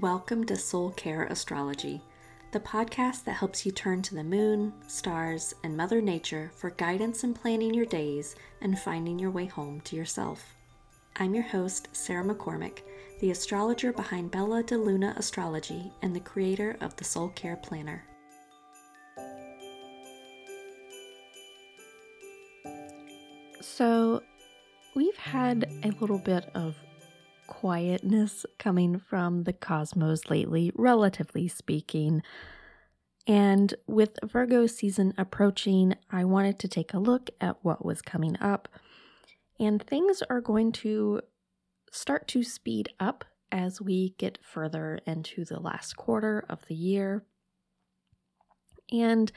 Welcome to Soul Care Astrology, the podcast that helps you turn to the moon, stars, and Mother Nature for guidance in planning your days and finding your way home to yourself. I'm your host, Sarah McCormick, the astrologer behind Bella de Luna Astrology and the creator of the Soul Care Planner. So, we've had a little bit of quietness coming from the cosmos lately, relatively speaking. And with Virgo season approaching, I wanted to take a look at what was coming up. And things are going to start to speed up as we get further into the last quarter of the year. And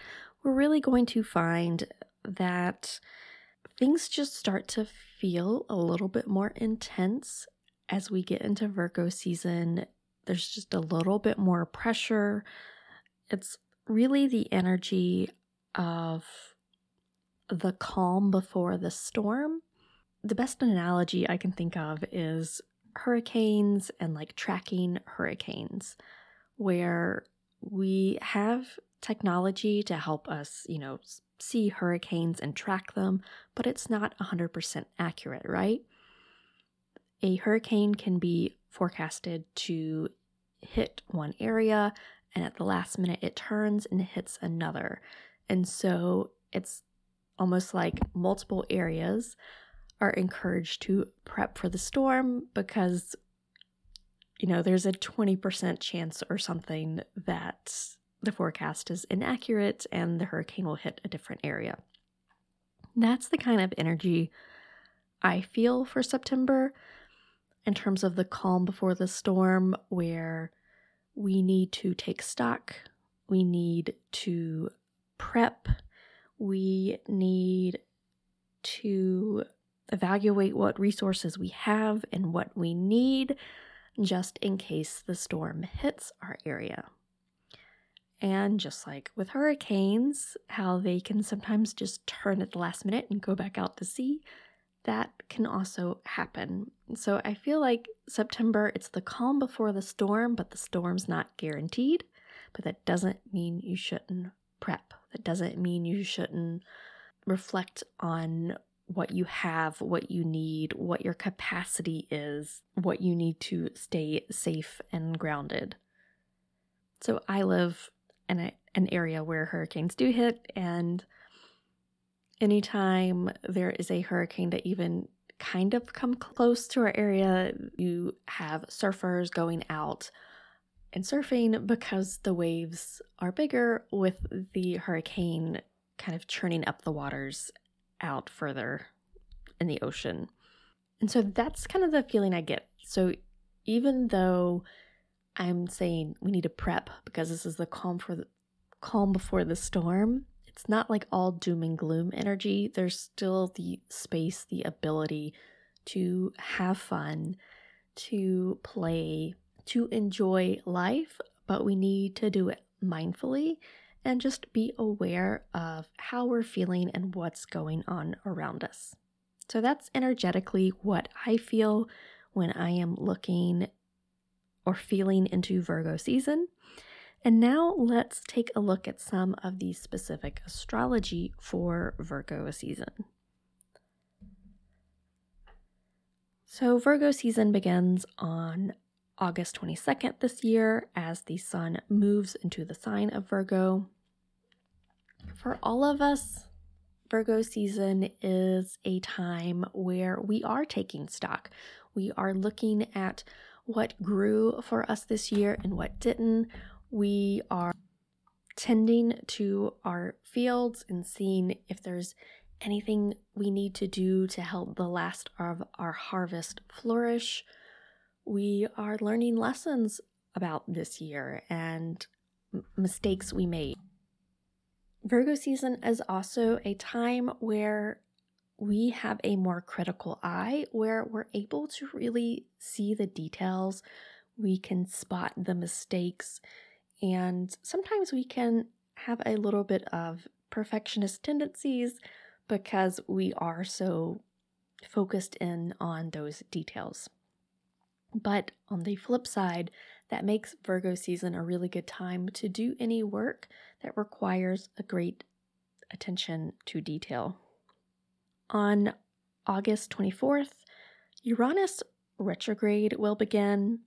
we're really going to find that things just start to feel a little bit more intense as we get into Virgo season, there's just a little bit more pressure. It's really the energy of the calm before the storm. The best analogy I can think of is hurricanes and like tracking hurricanes, where we have technology to help us, you know, see hurricanes and track them, but it's not 100% accurate, right? A hurricane can be forecasted to hit one area and at the last minute it turns and hits another. And so it's almost like multiple areas are encouraged to prep for the storm because you know there's a 20% chance or something that the forecast is inaccurate and the hurricane will hit a different area. That's the kind of energy I feel for September in terms of the calm before the storm, where we need to take stock, we need to prep, we need to evaluate what resources we have and what we need just in case the storm hits our area. And just like with hurricanes, how they can sometimes just turn at the last minute and go back out to sea, that can also happen. So I feel like September, it's the calm before the storm, but the storm's not guaranteed. But that doesn't mean you shouldn't prep. That doesn't mean you shouldn't reflect on what you have, what you need, what your capacity is, what you need to stay safe and grounded. So I live in a, an area where hurricanes do hit, and anytime there is a hurricane that even kind of come close to our area, you have surfers going out and surfing because the waves are bigger with the hurricane kind of churning up the waters out further in the ocean. And so that's kind of the feeling I get. So even though I'm saying we need to prep because this is the calm for the calm before the storm, it's not like all doom and gloom energy. There's still the space, the ability to have fun, to play, to enjoy life, but we need to do it mindfully and just be aware of how we're feeling and what's going on around us. So that's energetically what I feel when I am looking or feeling into Virgo season. And now let's take a look at some of the specific astrology for Virgo season. So, Virgo season begins on August 22nd this year as the sun moves into the sign of Virgo. For all of us, Virgo season is a time where we are taking stock. We are looking at what grew for us this year and what didn't we are tending to our fields and seeing if there's anything we need to do to help the last of our harvest flourish. We are learning lessons about this year and mistakes we made. Virgo season is also a time where we have a more critical eye, where we're able to really see the details. We can spot the mistakes and sometimes we can have a little bit of perfectionist tendencies because we are so focused in on those details. But on the flip side, that makes Virgo season a really good time to do any work that requires a great attention to detail. On August 24th, Uranus retrograde will begin.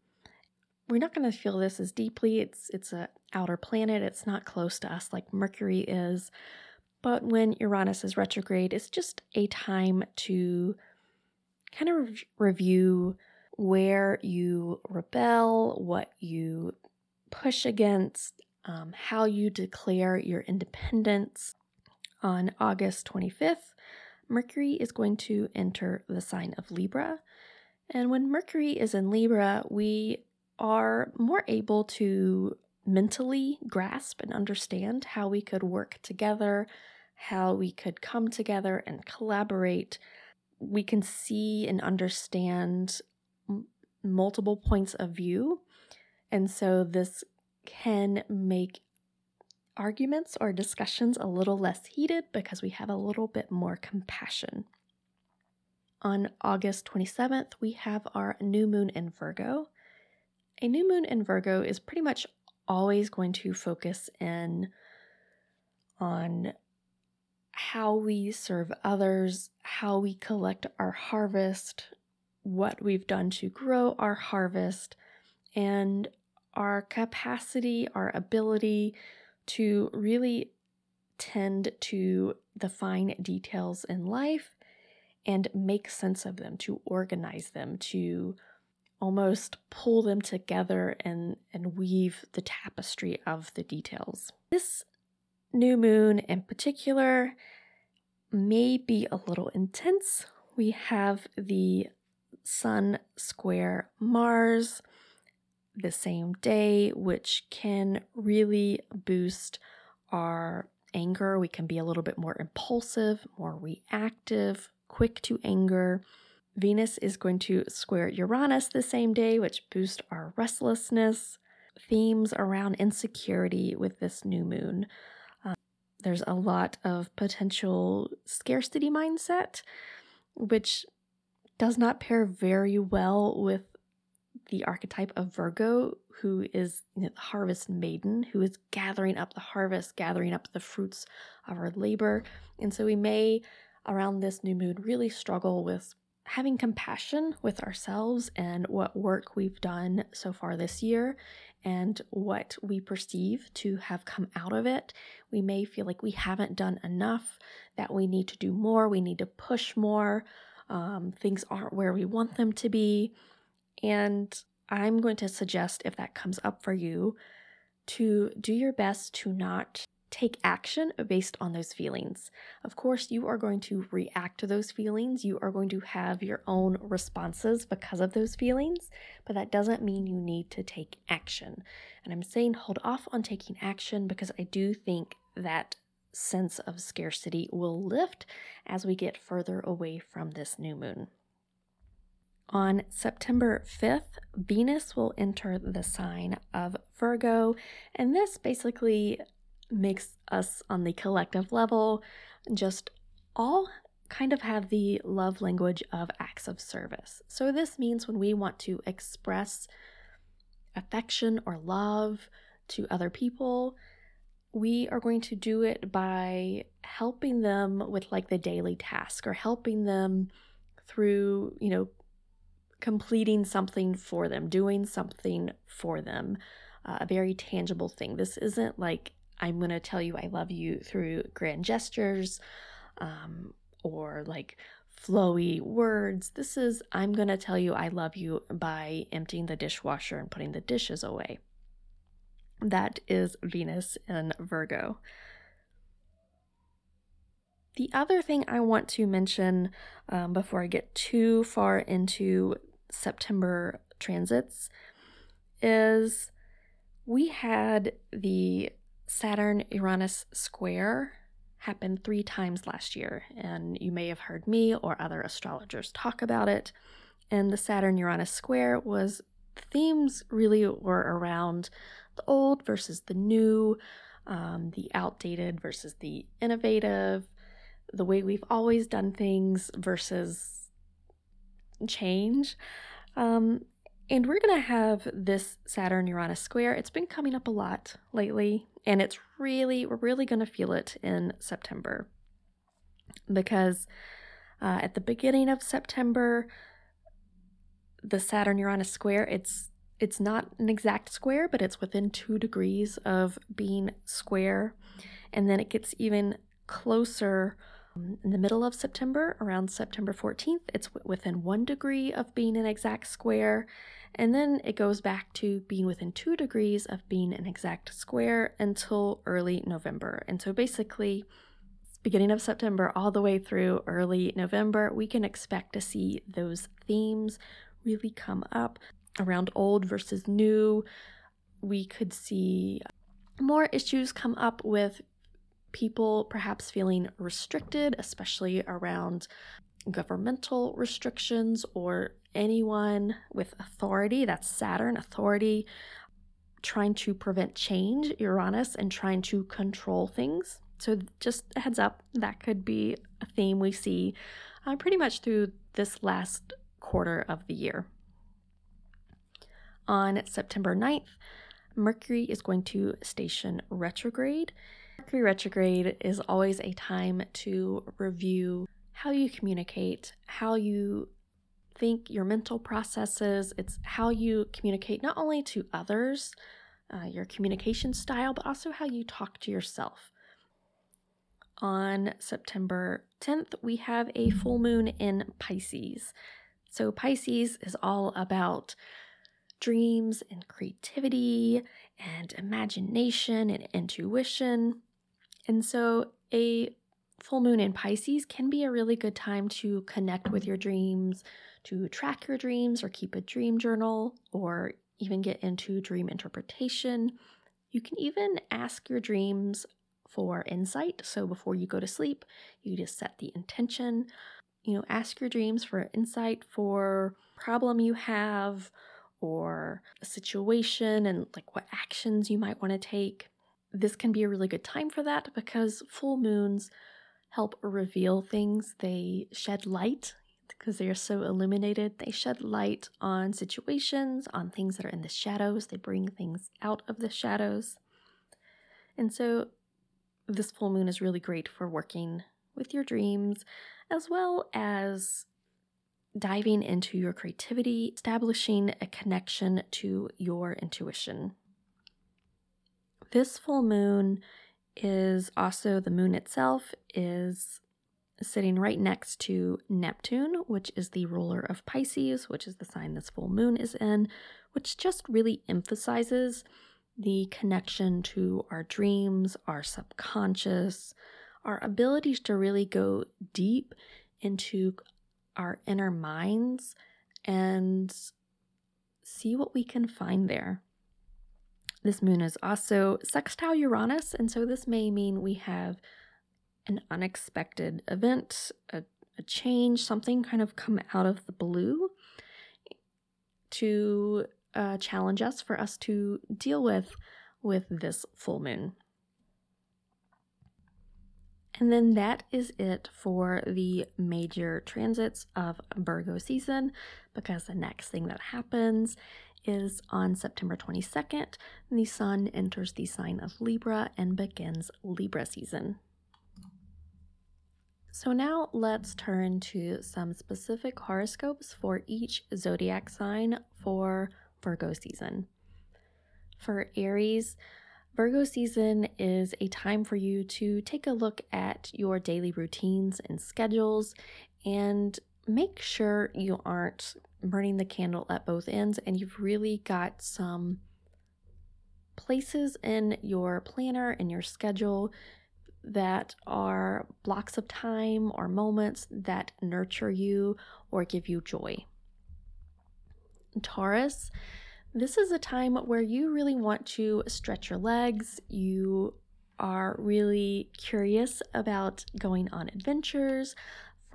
We're not going to feel this as deeply. It's it's a outer planet. It's not close to us like Mercury is. But when Uranus is retrograde, it's just a time to kind of re- review where you rebel, what you push against, um, how you declare your independence. On August 25th, Mercury is going to enter the sign of Libra. And when Mercury is in Libra, we are more able to mentally grasp and understand how we could work together, how we could come together and collaborate. We can see and understand m- multiple points of view. And so this can make arguments or discussions a little less heated because we have a little bit more compassion. On August 27th, we have our new moon in Virgo. A new moon in Virgo is pretty much always going to focus in on how we serve others, how we collect our harvest, what we've done to grow our harvest, and our capacity, our ability to really tend to the fine details in life and make sense of them, to organize them, to almost pull them together and, and weave the tapestry of the details. This new moon in particular may be a little intense. We have the Sun square Mars the same day, which can really boost our anger. We can be a little bit more impulsive, more reactive, quick to anger. Venus is going to square Uranus the same day, which boosts our restlessness. Themes around insecurity with this new moon. Um, there's a lot of potential scarcity mindset, which does not pair very well with the archetype of Virgo, who is you know, the harvest maiden, who is gathering up the harvest, gathering up the fruits of our labor. And so we may, around this new moon, really struggle with having compassion with ourselves and what work we've done so far this year and what we perceive to have come out of it. We may feel like we haven't done enough, that we need to do more, we need to push more, um, things aren't where we want them to be. And I'm going to suggest, if that comes up for you, to do your best to not take action based on those feelings. Of course, you are going to react to those feelings. You are going to have your own responses because of those feelings, but that doesn't mean you need to take action. And I'm saying hold off on taking action because I do think that sense of scarcity will lift as we get further away from this new moon. On September 5th, Venus will enter the sign of Virgo, and this basically makes us on the collective level just all kind of have the love language of acts of service. So, this means when we want to express affection or love to other people, we are going to do it by helping them with like the daily task or helping them through, you know, completing something for them, doing something for them, uh, a very tangible thing. This isn't like I'm going to tell you I love you through grand gestures um, or like flowy words. This is I'm going to tell you I love you by emptying the dishwasher and putting the dishes away. That is Venus in Virgo. The other thing I want to mention um, before I get too far into September transits is we had the Saturn Uranus square happened three times last year, and you may have heard me or other astrologers talk about it. And the Saturn Uranus square was themes really were around the old versus the new, um, the outdated versus the innovative, the way we've always done things versus change. Um, And we're going to have this Saturn Uranus square. It's been coming up a lot lately, and it's really, we're really going to feel it in September because uh, at the beginning of September, the Saturn Uranus square, it's it's not an exact square, but it's within two degrees of being square. And then it gets even closer um, in the middle of September, around September 14th. It's within one degree of being an exact square. And then it goes back to being within two degrees of being an exact square until early November. And so basically, beginning of September all the way through early November, we can expect to see those themes really come up around old versus new. We could see more issues come up with people perhaps feeling restricted, especially around governmental restrictions or anyone with authority. That's Saturn, authority, trying to prevent change, Uranus, and trying to control things. So, just a heads up, that could be a theme we see uh, pretty much through this last quarter of the year. On September 9th, Mercury is going to station retrograde. Mercury retrograde is always a time to review how you communicate, how you think, your mental processes. It's how you communicate not only to others, uh, your communication style, but also how you talk to yourself. On September 10th, we have a full moon in Pisces. So, Pisces is all about dreams and creativity and imagination and intuition. And so, a full moon in Pisces can be a really good time to connect with your dreams, to track your dreams, or keep a dream journal, or even get into dream interpretation. You can even ask your dreams for insight. So before you go to sleep, you just set the intention. You know, ask your dreams for insight for problem you have or a situation and like what actions you might want to take. This can be a really good time for that because full moons help reveal things. They shed light because they are so illuminated. They shed light on situations, on things that are in the shadows. They bring things out of the shadows. And so this full moon is really great for working with your dreams as well as diving into your creativity, establishing a connection to your intuition. This full moon is also the moon itself is sitting right next to Neptune, which is the ruler of Pisces, which is the sign this full moon is in, which just really emphasizes the connection to our dreams, our subconscious, our abilities to really go deep into our inner minds and see what we can find there. This moon is also sextile Uranus, and so this may mean we have an unexpected event, a, a change, something kind of come out of the blue to uh, challenge us for us to deal with with this full moon. And then that is it for the major transits of Virgo season because the next thing that happens is on September 22nd, the sun enters the sign of Libra and begins Libra season. So now let's turn to some specific horoscopes for each zodiac sign for Virgo season. For Aries, Virgo season is a time for you to take a look at your daily routines and schedules and make sure you aren't burning the candle at both ends and you've really got some places in your planner and your schedule that are blocks of time or moments that nurture you or give you joy. Taurus, this is a time where you really want to stretch your legs. You are really curious about going on adventures,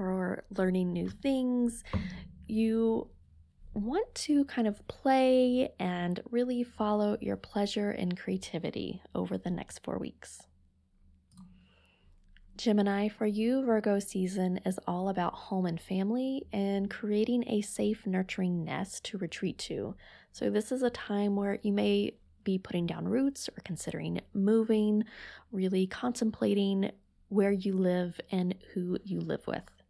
for learning new things. You want to kind of play and really follow your pleasure and creativity over the next four weeks. Gemini, for you, Virgo season is all about home and family and creating a safe, nurturing nest to retreat to. So, this is a time where you may be putting down roots or considering moving, really contemplating where you live and who you live with.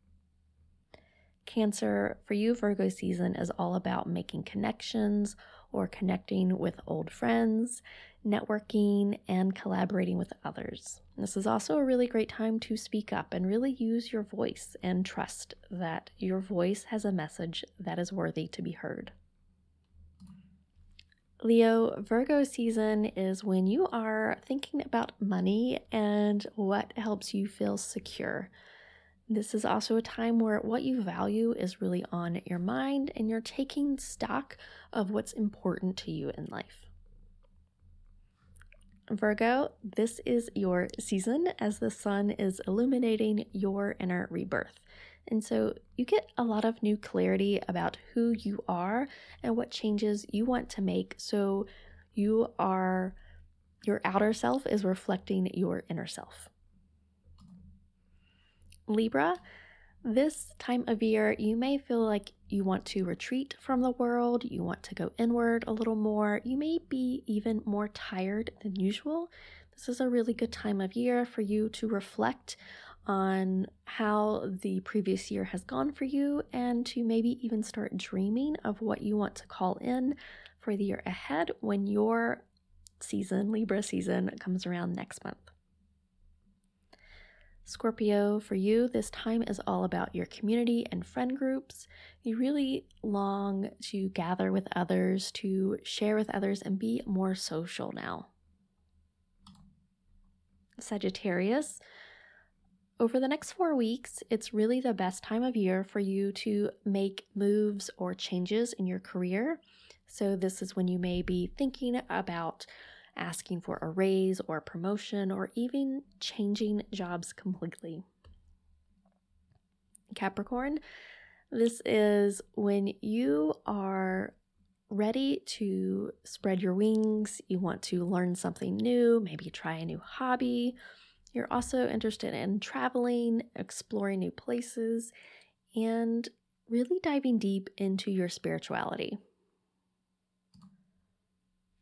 Cancer, for you, Virgo season is all about making connections or connecting with old friends, networking, and collaborating with others. This is also a really great time to speak up and really use your voice and trust that your voice has a message that is worthy to be heard. Leo, Virgo season is when you are thinking about money and what helps you feel secure. This is also a time where what you value is really on your mind and you're taking stock of what's important to you in life. Virgo, this is your season as the sun is illuminating your inner rebirth. And so you get a lot of new clarity about who you are and what changes you want to make. So you are, your outer self is reflecting your inner self. Libra, this time of year, you may feel like you want to retreat from the world, you want to go inward a little more, you may be even more tired than usual. This is a really good time of year for you to reflect on how the previous year has gone for you and to maybe even start dreaming of what you want to call in for the year ahead when your season, Libra season, comes around next month. Scorpio, for you, this time is all about your community and friend groups. You really long to gather with others, to share with others, and be more social now. Sagittarius, over the next four weeks, it's really the best time of year for you to make moves or changes in your career. So, this is when you may be thinking about asking for a raise or a promotion, or even changing jobs completely. Capricorn, this is when you are ready to spread your wings, you want to learn something new, maybe try a new hobby. You're also interested in traveling, exploring new places, and really diving deep into your spirituality.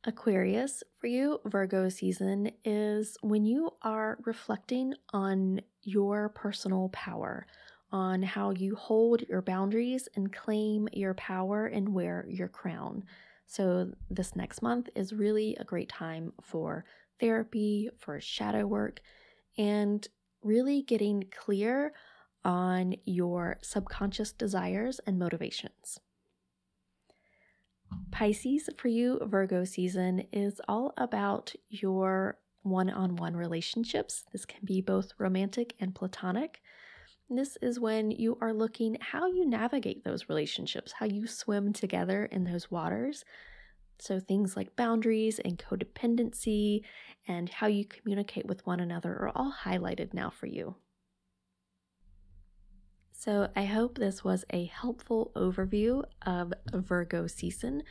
Aquarius, for you, Virgo season is when you are reflecting on your personal power, on how you hold your boundaries and claim your power and wear your crown. So, this next month is really a great time for therapy, for shadow work, and really getting clear on your subconscious desires and motivations. Pisces, for you, Virgo season is all about your one on one relationships. This can be both romantic and platonic. This is when you are looking how you navigate those relationships, how you swim together in those waters. So, things like boundaries and codependency and how you communicate with one another are all highlighted now for you. So, I hope this was a helpful overview of Virgo season.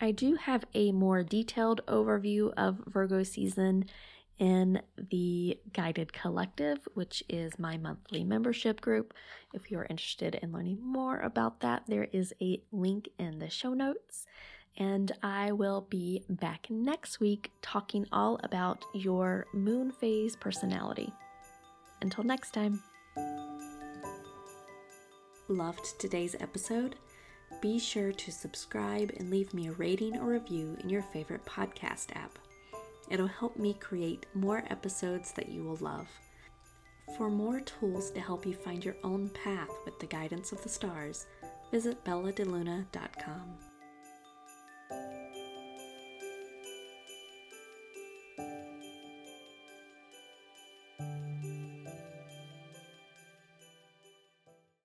I do have a more detailed overview of Virgo season in the Guided Collective, which is my monthly membership group. If you're interested in learning more about that, there is a link in the show notes. And I will be back next week talking all about your moon phase personality. Until next time loved today's episode, be sure to subscribe and leave me a rating or review in your favorite podcast app. It'll help me create more episodes that you will love. For more tools to help you find your own path with the guidance of the stars, visit belladeluna.com.